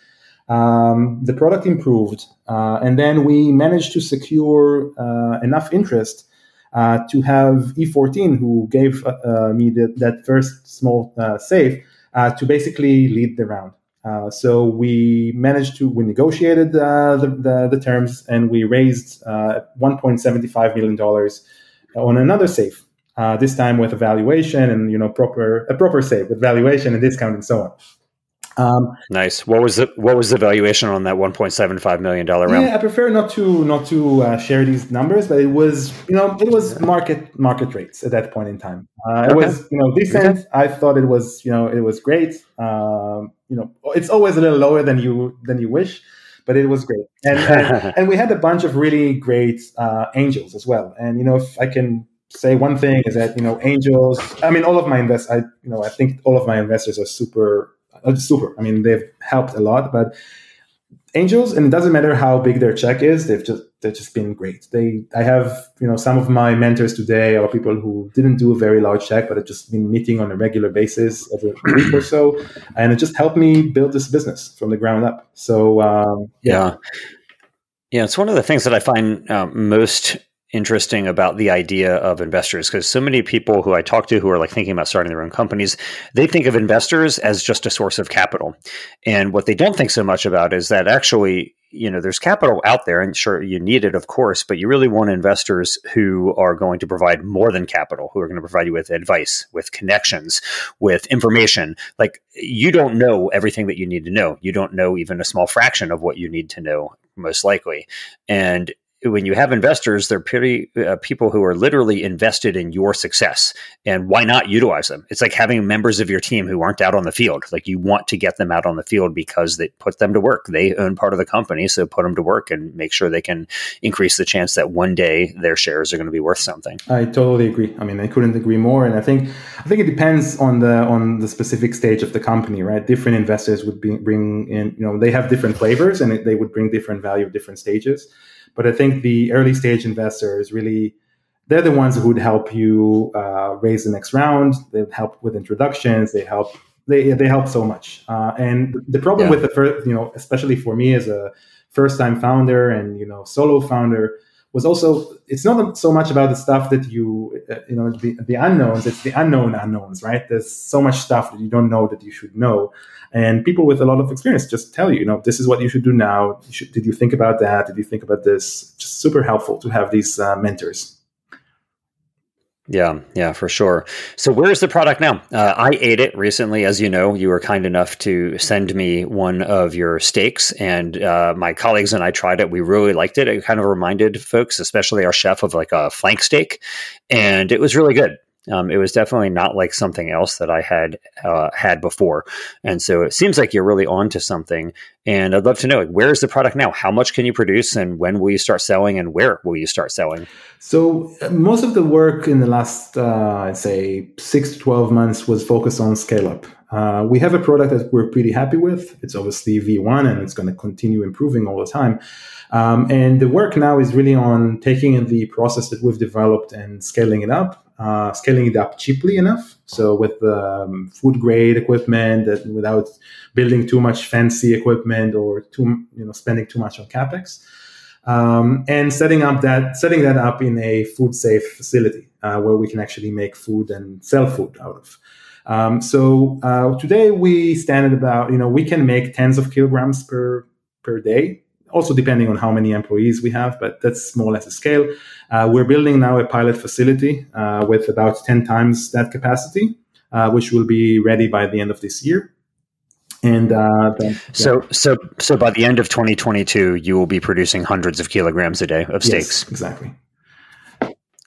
Um, the product improved, uh, and then we managed to secure enough interest uh, to have E14, who gave uh, uh, me the, that first small uh, safe, uh, to basically lead the round. so we managed to we negotiated the, the, the terms and we raised 1.75 million dollars on another safe. this time with a valuation and you know proper a proper safe with valuation and discount and so on. Um, nice. What was the what was the valuation on that one point seven five million dollar round? Yeah, I prefer not to not to uh, share these numbers, but it was you know it was market market rates at that point in time. Uh, it was you know decent. Okay. I thought it was you know it was great. Um, you know it's always a little lower than you than you wish, but it was great. And, and, and, we had a bunch of really great uh, angels as well. And, you know, if I can say one thing is that, you know, angels, I mean, all of my invest. I, you know, I think all of my investors are super, super. I mean, they've helped a lot, but angels, and it doesn't matter how big their check is, they've just, they've just been great. They, I have, you know, some of my mentors today are people who didn't do a very large check, but have just been meeting on a regular basis every week or so, and it just helped me build this business from the ground up. So um, yeah. yeah. Yeah, it's one of the things that I find uh, most interesting about the idea of investors because so many people who I talk to who are like thinking about starting their own companies, they think of investors as just a source of capital. And what they don't think so much about is that actually, you know, there's capital out there and sure you need it, of course, but you really want investors who are going to provide more than capital, who are going to provide you with advice, with connections, with information. Like you don't know everything that you need to know. You don't know even a small fraction of what you need to know most likely. And when you have investors, they're pretty uh, people who are literally invested in your success. And why not utilize them? It's like having members of your team who aren't out on the field. Like you want to get them out on the field because they put them to work. They own part of the company, so put them to work and make sure they can increase the chance that one day their shares are going to be worth something. I totally agree. I mean, I couldn't agree more. And I think I think it depends on the on the specific stage of the company, right? Different investors would be, bring in, you know, they have different flavors and they would bring different value at different stages. But I think the early stage investors really they're the ones who would help you uh, raise the next round. They help with introductions. They help they they help so much. Uh, and the problem yeah. with the first, you know, especially for me as a first time founder and you know solo founder, was also it's not so much about the stuff that you uh, you know the, the unknowns. It's the unknown unknowns, right? There's so much stuff that you don't know that you should know. And people with a lot of experience just tell you, you know, this is what you should do now. You should, did you think about that? Did you think about this? Just super helpful to have these uh, mentors. Yeah, yeah, for sure. So, where's the product now? Uh, I ate it recently, as you know. You were kind enough to send me one of your steaks, and uh, my colleagues and I tried it. We really liked it. It kind of reminded folks, especially our chef, of like a flank steak, and it was really good. Um, it was definitely not like something else that I had uh, had before, and so it seems like you're really on to something. And I'd love to know like, where's the product now? How much can you produce, and when will you start selling, and where will you start selling? So uh, most of the work in the last, uh, I'd say, six to twelve months was focused on scale up. Uh, we have a product that we're pretty happy with. It's obviously V1, and it's going to continue improving all the time. Um, and the work now is really on taking the process that we've developed and scaling it up uh, scaling it up cheaply enough. So with um, food grade equipment, that without building too much fancy equipment or too you know spending too much on capex, um, and setting up that setting that up in a food safe facility uh, where we can actually make food and sell food out of. Um, so uh, today we stand at about you know we can make tens of kilograms per per day also depending on how many employees we have, but that's more or less a scale. Uh, we're building now a pilot facility uh, with about 10 times that capacity, uh, which will be ready by the end of this year. And uh, then, yeah. so, so, so by the end of 2022, you will be producing hundreds of kilograms a day of steaks. Yes, exactly.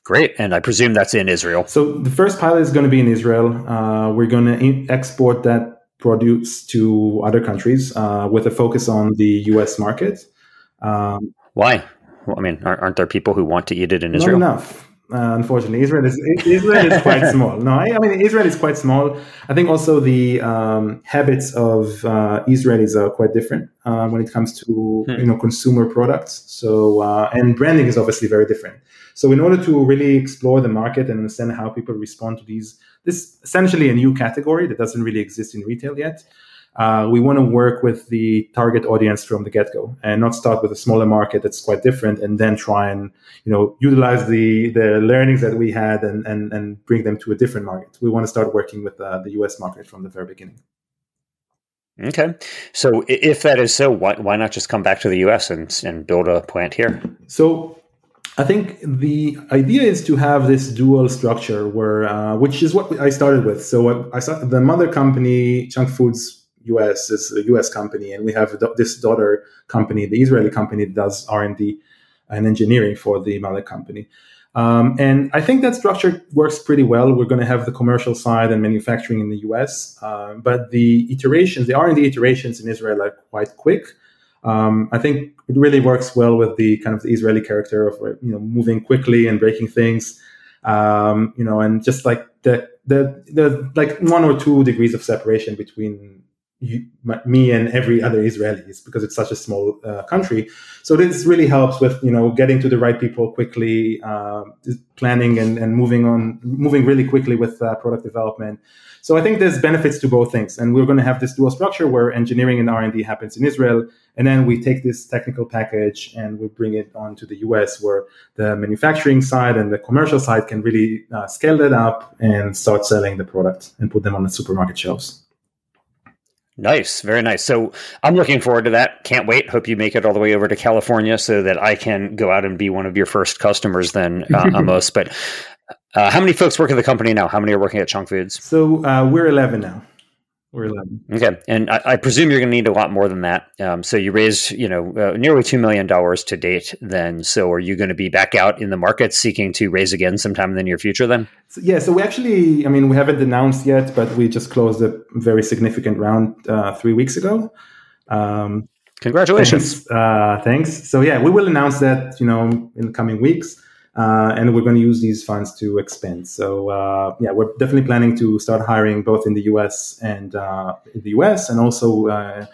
Great, and I presume that's in Israel. So the first pilot is going to be in Israel. Uh, we're going to export that produce to other countries uh, with a focus on the U.S. market. Um, Why? Well, I mean, aren't, there people who want to eat it in Israel? Not enough. Uh, unfortunately, Israel is Israel is quite small. No, I, I, mean Israel is quite small. I think also the um, habits of uh, Israelis are quite different uh, when it comes to hmm. you know consumer products. So uh, and branding is obviously very different. So in order to really explore the market and understand how people respond to these, this essentially a new category that doesn't really exist in retail yet uh, we want to work with the target audience from the get-go and not start with a smaller market that's quite different and then try and you know utilize the the learnings that we had and and, and bring them to a different market. We want to start working with uh, the us market from the very beginning. Okay. So if that is so why, why not just come back to the US and, and build a plant here? So I think the idea is to have this dual structure, where uh, which is what I started with. So I started, the mother company, Chunk Foods, US is a US company, and we have this daughter company, the Israeli company that does R and D and engineering for the mother company. Um, and I think that structure works pretty well. We're going to have the commercial side and manufacturing in the US, uh, but the iterations, the R and D iterations in Israel are quite quick. Um, I think it really works well with the kind of the Israeli character of you know moving quickly and breaking things, um, you know, and just like the the the like one or two degrees of separation between you, me and every other Israelis because it's such a small uh, country. So this really helps with you know getting to the right people quickly, uh, planning and, and moving on, moving really quickly with uh, product development. So I think there's benefits to both things, and we're going to have this dual structure where engineering and R and D happens in Israel, and then we take this technical package and we bring it on to the US, where the manufacturing side and the commercial side can really uh, scale that up and start selling the product and put them on the supermarket shelves. Nice, very nice. So I'm looking forward to that. Can't wait. Hope you make it all the way over to California so that I can go out and be one of your first customers then, uh, Amos. But uh, how many folks work at the company now? How many are working at Chunk Foods? So uh, we're 11 now. We're 11. Okay, and I, I presume you're going to need a lot more than that. Um, so you raised, you know, uh, nearly two million dollars to date. Then, so are you going to be back out in the market seeking to raise again sometime in the near future? Then, so, yeah. So we actually, I mean, we haven't announced yet, but we just closed a very significant round uh, three weeks ago. Um, Congratulations! Thanks. Uh, thanks. So yeah, we will announce that, you know, in the coming weeks. Uh, and we're going to use these funds to expand. So uh, yeah, we're definitely planning to start hiring both in the US and uh, in the US, and also uh,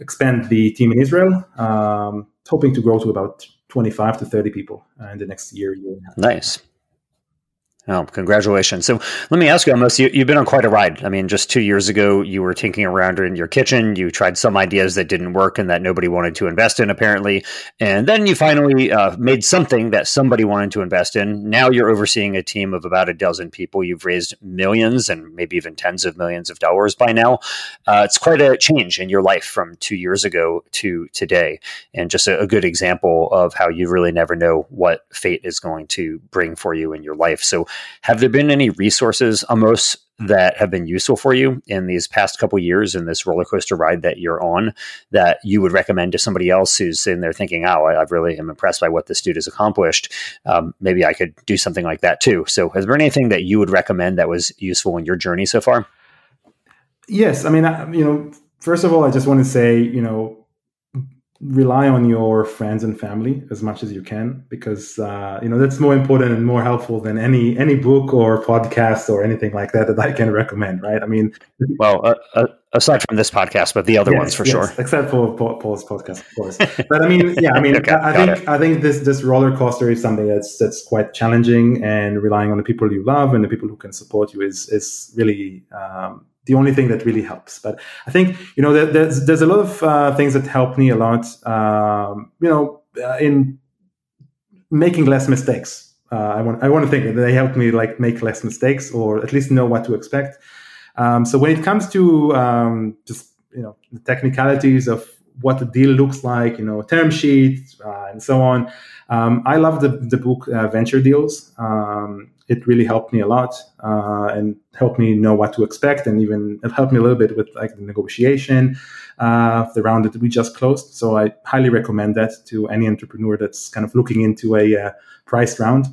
expand the team in Israel. Um, hoping to grow to about 25 to 30 people uh, in the next year. year nice. Oh, congratulations. So let me ask you, Amos, you, have been on quite a ride. I mean, just two years ago, you were tinkering around in your kitchen. You tried some ideas that didn't work and that nobody wanted to invest in, apparently. And then you finally uh, made something that somebody wanted to invest in. Now you're overseeing a team of about a dozen people. You've raised millions and maybe even tens of millions of dollars by now. Uh, it's quite a change in your life from two years ago to today. And just a, a good example of how you really never know what fate is going to bring for you in your life. So, have there been any resources, Amos, that have been useful for you in these past couple years in this roller coaster ride that you're on that you would recommend to somebody else who's in there thinking, "Oh, I, I really am impressed by what this dude has accomplished. Um, maybe I could do something like that too." So, has there been anything that you would recommend that was useful in your journey so far? Yes, I mean, I, you know, first of all, I just want to say, you know, rely on your friends and family as much as you can because uh, you know that's more important and more helpful than any any book or podcast or anything like that that I can recommend. Right? I mean, well, uh, uh, aside from this podcast, but the other yes, ones for yes, sure, except for Paul's podcast, of course. but I mean, yeah, I mean, okay, I, I think it. I think this this roller coaster is something that's that's quite challenging, and relying on the people you love and the people who can support you is is really um, the only thing that really helps. But I think you know there's there's a lot of uh, things that help me a lot. Um, you know, uh, in making less mistakes. Uh, I want I want to think that they help me like make less mistakes or at least know what to expect. Um, so when it comes to um, just you know the technicalities of what the deal looks like, you know, term sheet uh, and so on. Um, I love the, the book uh, Venture Deals. It really helped me a lot uh, and helped me know what to expect, and even it helped me a little bit with like the negotiation uh, the round that we just closed. So I highly recommend that to any entrepreneur that's kind of looking into a uh, priced round.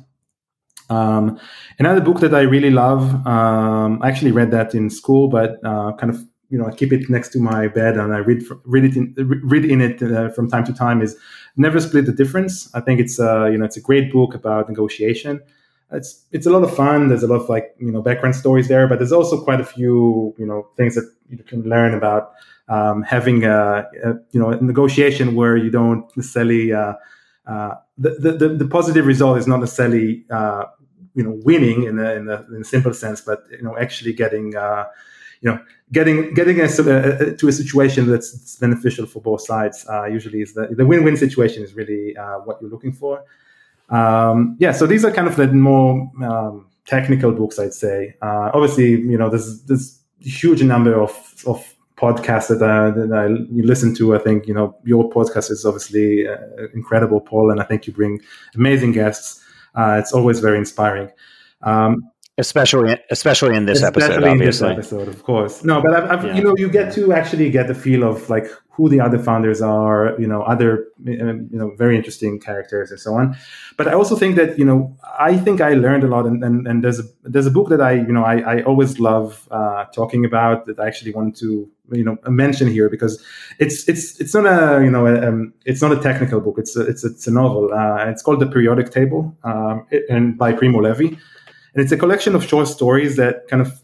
Um, another book that I really love, um, I actually read that in school, but uh, kind of you know I keep it next to my bed and I read read it in, read in it uh, from time to time is Never Split the Difference. I think it's a you know it's a great book about negotiation. It's it's a lot of fun. There's a lot of like you know background stories there, but there's also quite a few you know things that you can learn about um, having a, a, you know a negotiation where you don't necessarily uh, uh, the, the the positive result is not necessarily uh, you know winning in a, in a, in a simple sense, but you know actually getting uh, you know getting getting to a situation that's beneficial for both sides uh, usually is the, the win-win situation is really uh, what you're looking for um, yeah so these are kind of the more um, technical books i'd say. Uh, obviously you know there's there's huge number of of podcasts that, uh, that I listen to. I think you know your podcast is obviously uh, incredible paul and i think you bring amazing guests. Uh, it's always very inspiring. Um, especially especially in this especially episode in obviously. this episode of course. No but I've, I've, yeah. you know you get to actually get the feel of like who the other founders are you know other you know very interesting characters and so on but i also think that you know i think i learned a lot and and, and there's a there's a book that i you know i, I always love uh, talking about that i actually wanted to you know mention here because it's it's it's not a you know a, um, it's not a technical book. It's a, it's it's a novel. Uh, it's called the Periodic Table, um, and by Primo Levi, and it's a collection of short stories that kind of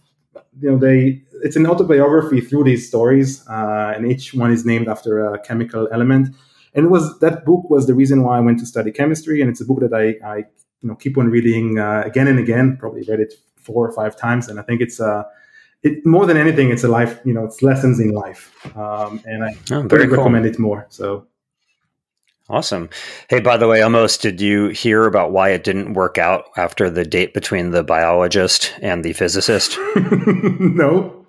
you know they it's an autobiography through these stories, uh, and each one is named after a chemical element. And it was that book was the reason why I went to study chemistry, and it's a book that I, I you know keep on reading uh, again and again. Probably read it four or five times, and I think it's a uh, it, more than anything, it's a life, you know, it's lessons in life. Um, and I oh, very cool. recommend it more. So awesome. Hey, by the way, Amos did you hear about why it didn't work out after the date between the biologist and the physicist? no.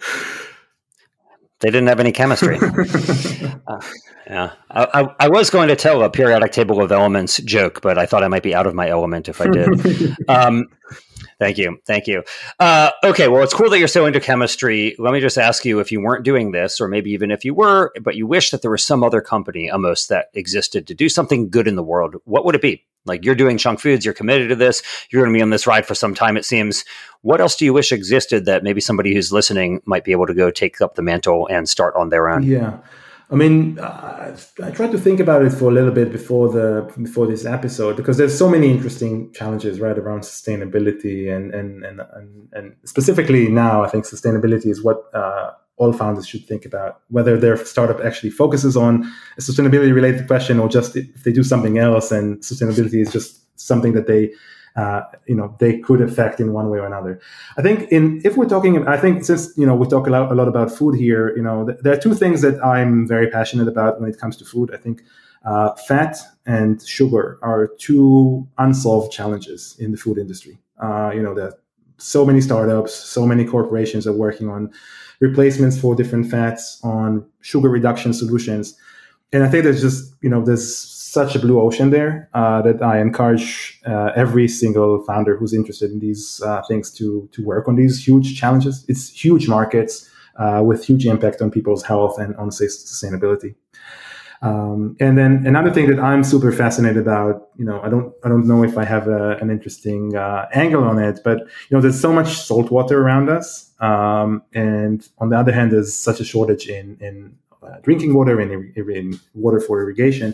They didn't have any chemistry. uh, yeah, I, I, I, was going to tell a periodic table of elements joke, but I thought I might be out of my element if I did. um, Thank you. Thank you. Uh, okay. Well, it's cool that you're so into chemistry. Let me just ask you if you weren't doing this, or maybe even if you were, but you wish that there was some other company Amos that existed to do something good in the world, what would it be? Like you're doing Chunk Foods, you're committed to this, you're going to be on this ride for some time, it seems. What else do you wish existed that maybe somebody who's listening might be able to go take up the mantle and start on their own? Yeah. I mean, I tried to think about it for a little bit before the before this episode because there's so many interesting challenges right around sustainability and and and and, and specifically now, I think sustainability is what uh, all founders should think about. Whether their startup actually focuses on a sustainability related question or just if they do something else and sustainability is just something that they uh, you know they could affect in one way or another. I think in if we're talking, I think since you know we talk a lot, a lot about food here, you know th- there are two things that I'm very passionate about when it comes to food. I think uh, fat and sugar are two unsolved challenges in the food industry. Uh, you know that so many startups, so many corporations are working on replacements for different fats, on sugar reduction solutions, and I think there's just you know there's such a blue ocean there uh, that I encourage uh, every single founder who's interested in these uh, things to to work on these huge challenges. It's huge markets uh, with huge impact on people's health and on sustainability. Um, and then another thing that I'm super fascinated about, you know, I don't I don't know if I have a, an interesting uh, angle on it, but you know, there's so much salt water around us, um, and on the other hand, there's such a shortage in in uh, drinking water and in, in water for irrigation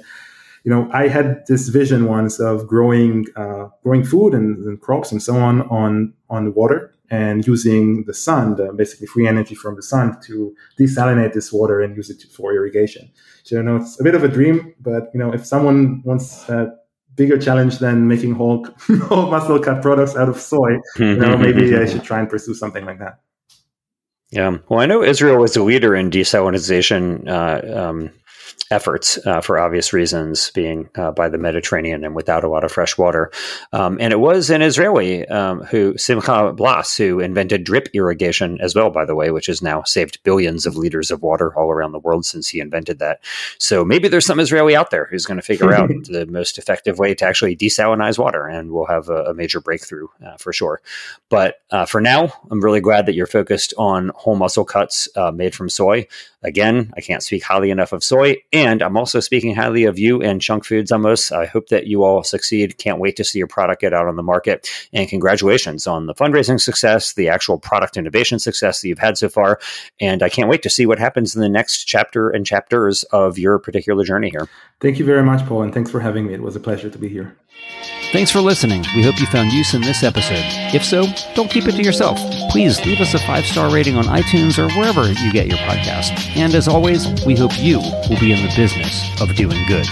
you know, I had this vision once of growing uh, growing food and, and, crops and so on on on the water and using the sun, the basically free energy from the sun, to desalinate this water and use it for irrigation. So you know, it's a bit of a dream, but you know, if someone wants a bigger challenge than making whole whole muscle cut products out of soy, you know, maybe I should try and pursue something like that. Yeah. Well, I know Israel was a leader in desalination uh, um, efforts uh, for obvious reasons, being uh, by the Mediterranean and without a lot of fresh water. Um, and it was an Israeli um, who, Simcha Blass, who invented drip irrigation as well, by the way, which has now saved billions of liters of water all around the world since he invented that. So maybe there's some Israeli out there who's going to figure out the most effective way to actually desalinize water, and we'll have a, a major breakthrough uh, for sure. But uh, for now, I'm really glad that you're focused on whole muscle cuts uh, made from soy. Again, I can't speak highly enough of soy. And I'm also speaking highly of you and Chunk Foods Amos. I hope that you all succeed. Can't wait to see your product get out on the market. And congratulations on the fundraising success, the actual product innovation success that you've had so far. And I can't wait to see what happens in the next chapter and chapters of your particular journey here. Thank you very much, Paul. And thanks for having me. It was a pleasure to be here. Thanks for listening. We hope you found use in this episode. If so, don't keep it to yourself. Please leave us a five star rating on iTunes or wherever you get your podcast. And as always, we hope you will be in the business of doing good.